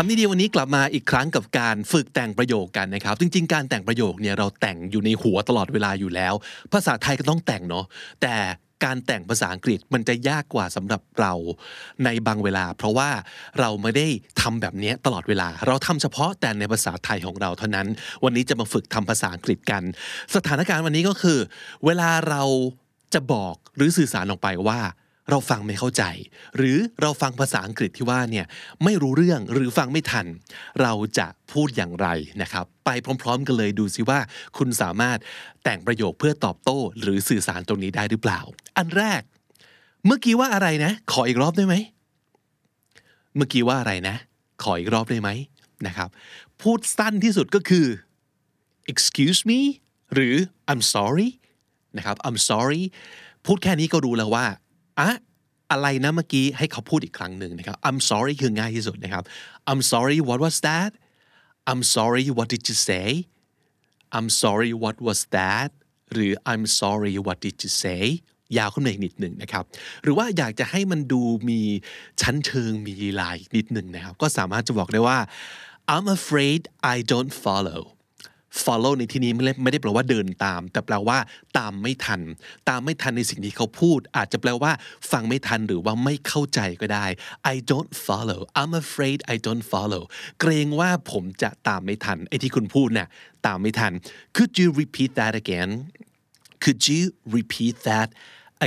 คำนี้ดีวันนี้กลับมาอีกครั้งกับการฝึกแต่งประโยคกันนะครับ จริง ๆ การแต่งประโยคเนี่ยเราแต่งอยู่ในหัวตลอดเวลาอยู่แล้ว ภาษาไทยก็ต้องแต่งเนาะแต่การแต่งภาษาอังกฤษมันจะยากกว่าสำหรับเราในบางเวลา เพราะว่าเราไม่ได้ทำแบบนี้ตลอดเวลา เราทำเฉพาะแต่ในภาษาไทยของเราเท่านั้น วันนี้จะมาฝึกทำภาษาอังกฤษกัน สถานการณ์วันนี้ก็คือ เวลาเราจะบอกหรือสื่อสารออกไปว่า เราฟังไม่เข้าใจ หรือเราฟังภาษาอังกฤษที่ว่าเนี่ยไม่รู้เรื่องหรือฟังไม่ทัน เราจะพูดอย่างไรนะครับ ไปพร้อม ๆ กันเลยดูซิว่า คุณสามารถแต่งประโยคเพื่อตอบโต้ หรือสื่อสารตรงนี้ได้หรือเปล่า อันแรก เมื่อกี้ว่าอะไรนะ ขออีกรอบได้ไหมเมื่อกี้ว่าอะไรนะ ขออีกรอบได้ไหมนะครับ พูดสั้นที่สุดก็คือ excuse me หรือ I'm sorry นะครับ I'm sorry พูดแค่นี้ก็รู้แล้วว่าอะ อะไรนะเมื่อกี้ให้เขาพูดอีกครั้งหนึ่งนะครับ I'm sorry คือง่ายที่สุดนะครับ I'm sorry what was that I'm sorry what did you say I'm sorry what was that หรือ I'm sorry what did you say ยาวขึ้นมาอีกนิดหนึ่งนะครับ หรือว่าอยากจะให้มันดูมีชั้นเชิงมีลายนิดหนึ่งนะครับ ก็สามารถจะบอกได้ว่า I'm afraid I don't follow follow ในที่นี้ไม่ได้ไม่ได้แปลว่าเดินตาม แต่แปลว่าตามไม่ทัน ตามไม่ทันในสิ่งที่เขาพูด อาจจะแปลว่า ฟังไม่ทันหรือว่าไม่เข้าใจก็ได้ I don't follow I'm afraid I don't follow เกรงว่าผมจะตามไม่ทันไอ้ที่คุณพูดเนี่ยตามไม่ทัน Could you repeat that again Could you repeat that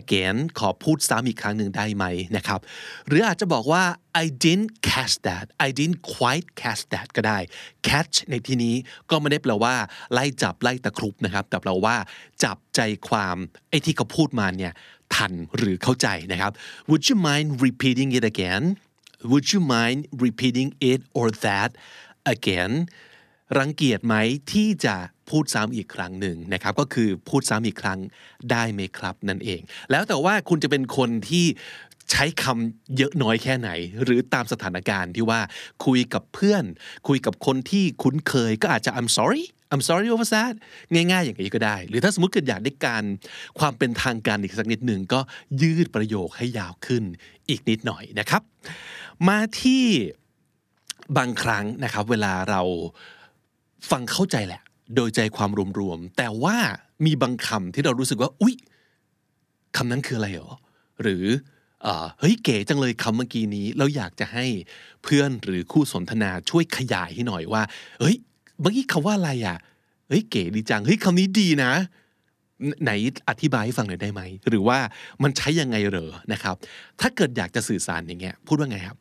again ขอพูดซ้ำอีกครั้งหนึ่งได้ไหมนะครับ หรืออาจจะบอกว่า I didn't catch that I didn't quite catch that ก็ได้ catch ในที่นี้ก็ไม่ได้แปลว่า ไล่จับไล่ตะครุบนะครับ แต่แปลว่า จับใจความไอ้ที่เขาพูดมาเนี่ย ทันหรือเข้าใจนะครับ Would you mind repeating it again Would you mind repeating it or that again รังเกียจไหมที่จะพูดซ้ำอีกครั้งหนึ่งนะครับ ก็คือพูดซ้ำอีกครั้งได้ไหมครับนั่นเอง แล้วแต่ว่าคุณจะเป็นคนที่ใช้คำเยอะน้อยแค่ไหน หรือตามสถานการณ์ที่ว่าคุยกับเพื่อน คุยกับคนที่คุ้นเคยก็อาจจะ I'm sorry I'm sorry over that ง่ายๆ อย่างนี้ก็ได้ หรือถ้าสมมติเกิดอยากได้การความเป็นทางการอีกสักนิดหนึ่งก็ยืดประโยคให้ยาวขึ้นอีกนิดหน่อยนะครับ มาที่บางครั้งนะครับ เวลาเรา ฟังเข้าใจแหละ โดยใจความรวมๆแต่ว่ามีบางคำที่เรารู้สึกว่า อุ๊ยคำนั้นคืออะไรหรอหรือเฮ้ยเก๋จังเลยคำเมื่อกี้นี้แล้วอยากจะให้เพื่อนหรือคู่สนทนาช่วยขยายให้หน่อยว่าเฮ้ยเมื่อกี้คำว่าอะไรอะเฮ้ยเก๋ดีจังเฮ้ยคำนี้ดีนะ ไหนอธิบายให้ฟังหน่อยได้ไหม หรือว่ามันใช้ยังไงเหรอนะครับ ถ้าเกิดอยากจะสื่อสารอย่างเงี้ยพูดว่าไงครับ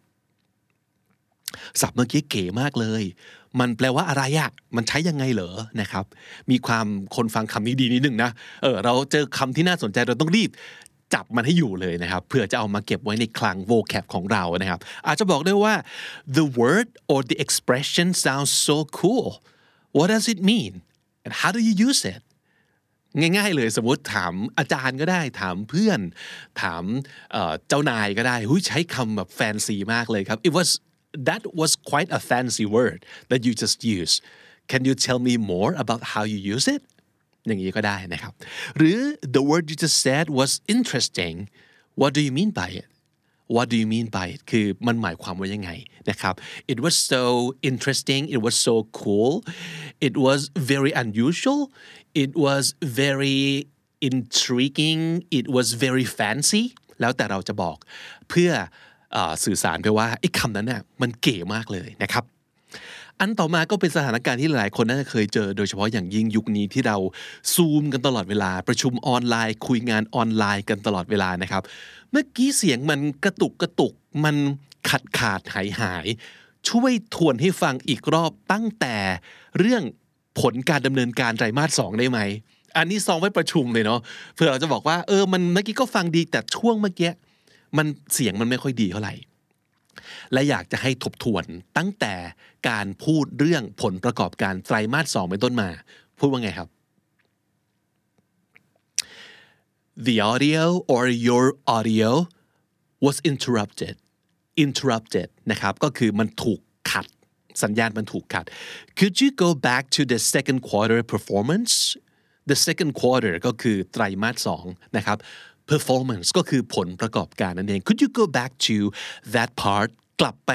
ศัพท์เมื่อกี้เก๋มากเลย มันแปลว่าอะไรอะมันใช้ยังไงเหรอนะครับ มีความคนฟังคำนี้ดีนิดนึงนะเออเราเจอคำที่น่าสนใจเราต้องรีบจับมันให้อยู่เลยนะครับเพื่อจะเอามาเก็บไว้ในคลัง vocab ของเรานะครับ อาจจะบอกได้ว่า the word or the expression sounds so cool what does it mean and how do you use it ง่ายๆเลยสมมติถามอาจารย์ก็ได้ ถามเพื่อน ถามเจ้านายก็ได้หุยใช้คำแบบแฟนซีมากเลยครับ it was that was quite a fancy word that you just used can you tell me more about how you use it อย่างนี้ก็ได้นะครับ หรือ the word you just said was interesting what do you mean by it what do you mean by it คือมันหมายความว่ายังไงนะครับ it was so interesting it was so cool it was very unusual it was very intriguing it was very fancy แล้วแต่เราจะบอกเพื่อ สื่อสารไปว่าไอ้คำนั้นน่ะมันเก๋มากเลยนะครับ อันต่อมาก็เป็นสถานการณ์ที่หลายคนน่าจะเคยเจอ โดยเฉพาะอย่างยิ่งยุคนี้ที่เราซูมกันตลอดเวลาประชุมออนไลน์ คุยงานออนไลน์กันตลอดเวลานะครับ เมื่อกี้เสียงมันกระตุกกระตุกมันขาดขาดหายหายช่วยทวนให้ฟังอีกรอบตั้งแต่เรื่องผลการดำเนินการไตรมาสสองได้ไหม อันนี้ซองไว้ประชุมเลยเนาะเพื่อเราจะบอกว่าเออมันเมื่อกี้ก็ฟังดีแต่ช่วงเมื่อกี้ มันเสียงมันไม่ค่อยดีเท่าไหร่ และอยากจะให้ทบทวนตั้งแต่การพูดเรื่องผลประกอบการไตรมาสสองเป็นต้นมา พูดว่าไงครับ the audio or your audio was interrupted interrupted นะครับก็คือมันถูกขัดสัญญาณมันถูกขัด could you go back to the second quarter performance the second quarter ก็คือไตรมาสสองนะครับ performance ก็คือผลประกอบการนั่นเอง could you go back to that part กลับไป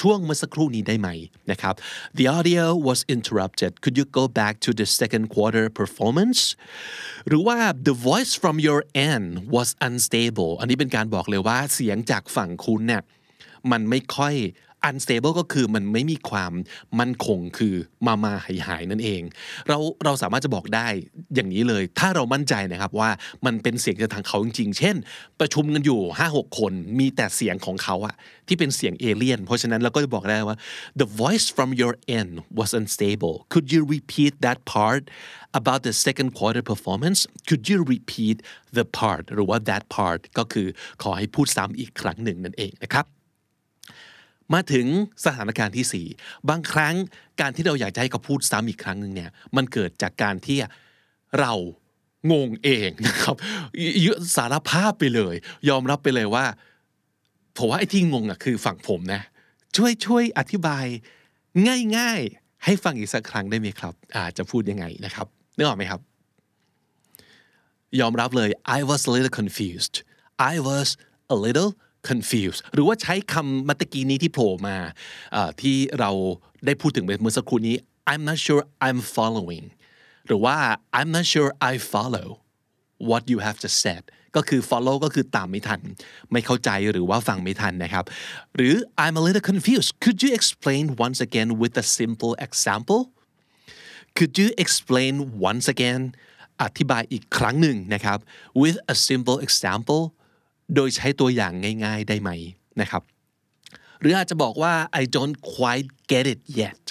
ช่วงเมื่อสักครู่นี้ได้ไหมนะครับ the audio was interrupted could you go back to the second quarter performance หรือว่า the voice from your end was unstable อันนี้เป็นการบอกเลยว่าเสียงจากฝั่งคุณเนี่ยมันไม่ค่อย unstable ก็คือมันไม่มีความมั่นคงคือมามาหายหายนั่นเอง เราเราสามารถจะบอกได้อย่างนี้เลย ถ้าเรามั่นใจนะครับว่ามันเป็นเสียงจากทางเขาจริงๆ เช่น ประชุมกันอยู่ 5-6 คนมีแต่เสียงของเขาอะที่เป็นเสียงเอเลี่ยน เพราะฉะนั้นเราก็จะบอกได้ว่า the voice from your end was unstable could you repeat that part about the second quarter performance could you repeat the part หรือว่า that part ก็คือขอให้พูดซ้ำอีกครั้งหนึ่งนั่นเองนะครับ มาถึงสถานการณ์ที่ 4 บางครั้งการที่เราอยากจะให้เขาพูดซ้ำอีกครั้งหนึ่งเนี่ยมันเกิดจากการที่เรางงเองนะครับยสารภาพไปเลย ยอมรับไปเลยว่าผมว่าไอ้ที่งงอะคือฝั่งผมนะ ช่วยช่วยอธิบายง่ายๆ ให้ฟังอีกสักครั้งได้ไหมครับ อาจจะพูดยังไงนะครับนึกออกไหมครับ ยอมรับเลย I was a little confused I was a little confused หรือว่าใช้คำมัตกี้นี้ที่โผล่มาที่เราได้พูดถึงเมื่อสักครู่นี้ I'm not sure I'm following หรือว่า I'm not sure I follow what you have just said ก็คือ follow ก็คือตามไม่ทัน ไม่เข้าใจหรือว่าฟังไม่ทันนะครับ หรือ I'm a little confused could you explain once again with a simple example could you explain once again อธิบายอีกครั้งหนึ่งนะครับ with a simple example โดยใช้ตัวอย่างง่าย ๆได้ไหมนะครับ หรืออาจจะบอกว่า I don't quite get it yet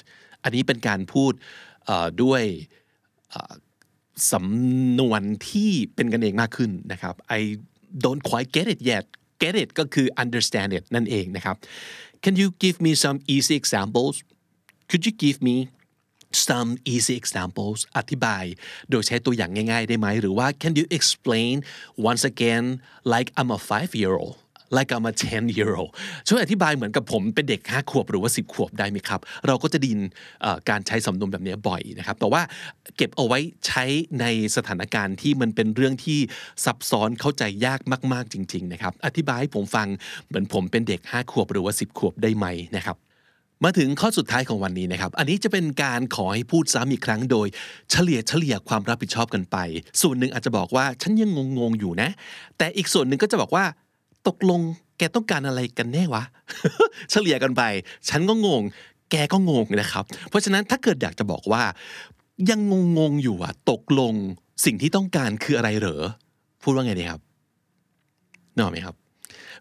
อันนี้เป็นการพูดด้วยสำนวนที่เป็นกันเองมากขึ้นนะครับ I don't quite get it yet get it ก็คือ understand it นั่นเองนะครับ Can you give me some easy examples Could you give me some easy examples อธิบายโดยใช้ตัวอย่างง่ายๆได้ไหมหรือว่า can you explain once again like I'm a five year old like I'm a 10 year old ช่วยอธิบายเหมือนกับผมเป็นเด็ก 5 ขวบหรือว่า 10 ขวบได้ไหมครับ เราก็จะดินการใช้สำนวนแบบนี้บ่อยนะครับ แต่ว่าเก็บเอาไว้ใช้ในสถานการณ์ที่มันเป็นเรื่องที่ซับซ้อนเข้าใจยากมาก ๆ จริง ๆ นะครับ อธิบายให้ผมฟังเหมือนผมเป็นเด็ก 5 ขวบหรือว่า 10 ขวบได้ไหมนะครับ มาถึงข้อสุดท้ายของวันนี้นะครับ อันนี้จะเป็นการขอให้พูดซ้ำอีกครั้งโดย เฉลี่ยเฉลี่ยความรับผิดชอบกันไป ส่วนหนึ่งอาจจะบอกว่าฉันยังงงๆอยู่นะ แต่อีกส่วนหนึ่งก็จะบอกว่า ตกลงแกต้องการอะไรกันแน่วะ เฉลี่ยกันไป ฉันก็งง แกก็งงนะครับ เพราะฉะนั้นถ้าเกิดอยากจะบอกว่า ยังงงๆอยู่อะตกลงสิ่งที่ต้องการคืออะไรเหรอ พูดว่าไงดีครับนึกออกไหมครับ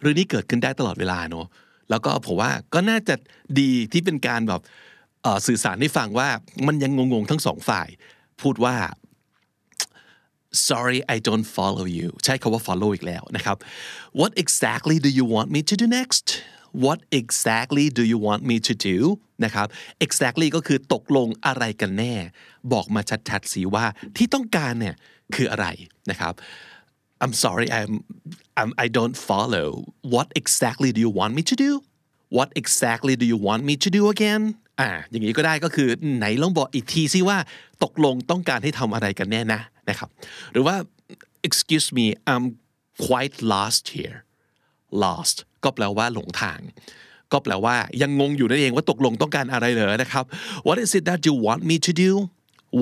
เรื่องนี้เกิดขึ้นได้ตลอดเวลาเนาะ แล้วก็ผมว่าก็น่าจะดีที่เป็นการแบบสื่อสารให้ฟังว่ามันยังงงๆทั้งสองฝ่าย พูดว่า sorry I don't follow you ใช้คาว่า follow อีกแล้วนะครับ what exactly do you want me to do next what exactly do you want me to do นะครับ exactly ก็คือตกลงอะไรกันแน่ บอกมาชัดๆสิว่าที่ต้องการเนี่ยคืออะไรนะครับ I'm sorry I'm, I'm I don't follow what exactly do you want me to do what exactly do you want me to do again อ่าอย่างนี้ก็ได้ก็คือไหนลองบอกอีกทีซิว่าตกลงต้องการให้ทำอะไรกันแน่นะนะครับ หรือว่า excuse me I'm quite lost here lost ก็แปลว่าหลงทาง ก็แปลว่ายังงงอยู่นั่นเองว่าตกลงต้องการอะไรเหรอนะครับ What is it that you want me to do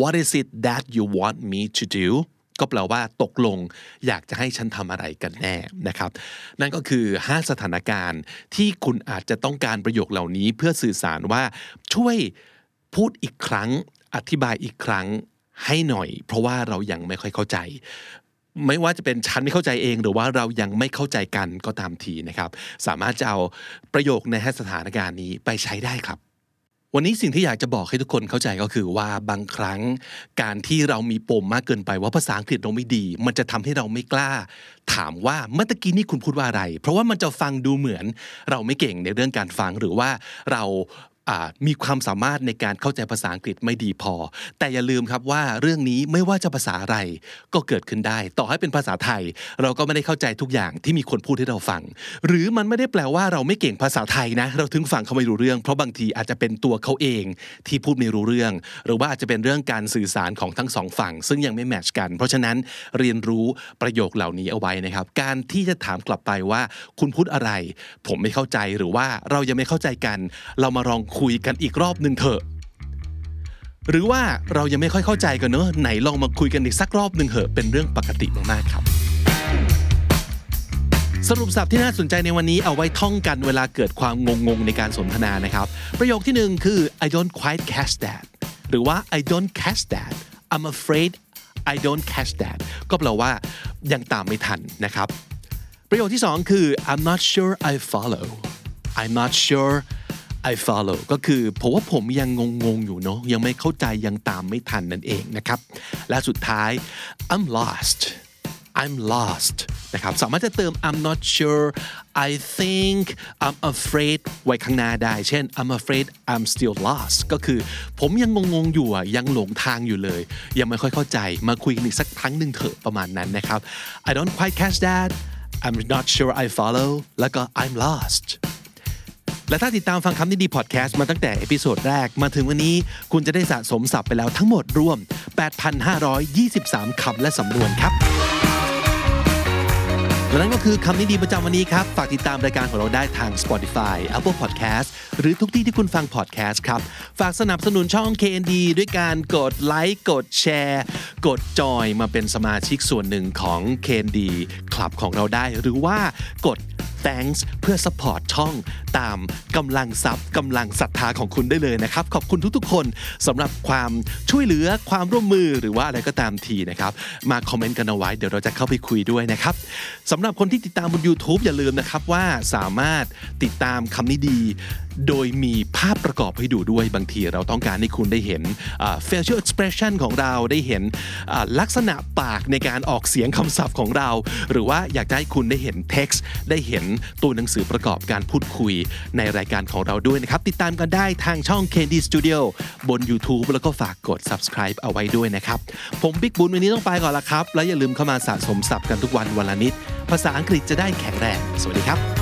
What is it that you want me to do ก็แปลว่าตกลงอยากจะให้ฉันทำอะไรกันแน่นะครับ นั่นก็คือ 5 สถานการณ์ที่คุณอาจจะต้องการประโยคเหล่านี้เพื่อสื่อสารว่าช่วยพูดอีกครั้ง อธิบายอีกครั้งให้หน่อย เพราะว่าเรายังไม่ค่อยเข้าใจ ไม่ว่าจะเป็นฉันไม่เข้าใจเอง หรือว่าเรายังไม่เข้าใจกันก็ตามทีนะครับ สามารถจะเอาประโยคในสถานการณ์นี้ไปใช้ได้ครับ วันนี้สิ่งที่อยากจะบอกให้ทุกคนเข้าใจก็คือว่าบางครั้ง การที่เรามีปมมากเกินไปว่าภาษาอังกฤษเราไม่ดี มันจะทำให้เราไม่กล้า ถามว่าเมื่อกี้นี่คุณพูดว่าอะไร เพราะว่ามันจะฟังดูเหมือน เราไม่เก่งในเรื่องการฟังหรือว่าเราอ่า มีความสามารถในการเข้าใจภาษาอังกฤษไม่ดีพอ แต่อย่าลืมครับว่าเรื่องนี้ไม่ว่าจะภาษาอะไรก็เกิดขึ้นได้ ต่อให้เป็นภาษาไทย เราก็ไม่ได้เข้าใจทุกอย่างที่มีคนพูดให้เราฟัง หรือมันไม่ได้แปลว่าเราไม่เก่งภาษาไทยนะ เราถึงฟังเขาไม่รู้เรื่อง เพราะบางทีอาจจะเป็นตัวเขาเองที่พูดไม่รู้เรื่อง หรือว่าอาจจะเป็นเรื่องการสื่อสารของทั้งสองฝั่ง ซึ่งยังไม่แมทชกัน เพราะฉะนั้นเรียนรู้ประโยคเหล่านี้เอาไว้นะครับ การที่จะถามกลับไปว่าคุณพูดอะไร ผมไม่เข้าใจหรือว่าเรายังไม่เข้าใจกัน เรามาลองคุยกันอีกรอบหนึ่งเถอะ หรือว่าเรายังไม่ค่อยเข้าใจกันเนอะไหนลองมาคุยกันอีกสักรอบหนึ่งเหอะเป็นเรื่องปกติมากๆครับสรุปสับที่น่าสนใจในวันนี้เอาไว้ท่องกันเวลาเกิดความงงๆในการสนทนานะครับ ประโยคที่หนึ่งคือ I don't quite catch that หรือว่า I don't catch that I'm afraid I don't catch that ก็แปลว่ายังตามไม่ทันนะครับ ประโยคที่สองคือ I'm not sure I follow I'm not sure I follow ก็คือผมว่าผมยังงงๆอยู่เนาะยังไม่เข้าใจยังตามไม่ทันนั่นเองนะครับ และสุดท้าย I'm lost I'm lost นะครับสามารถจะเติม I'm not sure I think I'm afraid ไว้ข้างหน้าได้เช่น I'm afraid I'm still lost ก็คือผมยังงงๆอยู่อะยังหลงทางอยู่เลย ยังไม่ค่อยเข้าใจมาคุยกันอีกสักครั้งหนึ่งเถอะประมาณนั้นนะครับ I don't quite catch that I'm not sure I follow แล้วก็ I'm lost และถ้าติดตามฟังคำนี้ดีพอดแคสต์มาตั้งแต่ episode แรกมาถึงวันนี้ คุณจะได้สะสมศัพท์ไปแล้วทั้งหมดรวม 8,523 คำและสำนวนครับและนั่นก็คือคำนี้ดีประจำวันนี้ครับ ฝากติดตามรายการของเราได้ทาง Spotify Apple Podcast หรือทุกที่ที่คุณฟัง podcast ครับ ฝากสนับสนุนช่อง KND ด้วยการกดไลค์กดแชร์ กดจอยมาเป็นสมาชิกส่วนหนึ่งของ KND คลับของเราได้ หรือว่ากด thanks เพื่อ support ช่องตามกำลังทรัพย์กำลังศรัทธาของคุณได้เลยนะครับ ขอบคุณทุกๆ คนสำหรับความช่วยเหลือความร่วมมือหรือว่าอะไรก็ตามทีนะครับมาคอมเมนต์กันเอาไว้เดี๋ยวเราจะเข้าไปคุยด้วยนะครับสำหรับคนที่ติดตามบน YouTube อย่าลืมนะครับว่าสามารถติดตามคำนี้ดีโดยมีภาพประกอบให้ดูด้วยบางทีเราต้องการให้คุณได้เห็น facial expression ของเราได้เห็นลักษณะปากในการออกเสียงคำศัพท์ของเรา หรือว่าอยากจะให้คุณได้เห็น text ได้เห็นตัวหนังสือประกอบการพูดคุยในรายการของเราด้วยนะครับ ติดตามกันได้ทางช่อง Candy Studio บน YouTube แล้วก็ฝากกด subscribe เอาไว้ด้วยนะครับ ผมบิ๊กบุญวันนี้ต้องไปก่อนละครับ แล้วอย่าลืมเข้ามาสะสมศัพท์กันทุกวันวันละนิด ภาษาอังกฤษจะได้แข็งแรง สวัสดีครับ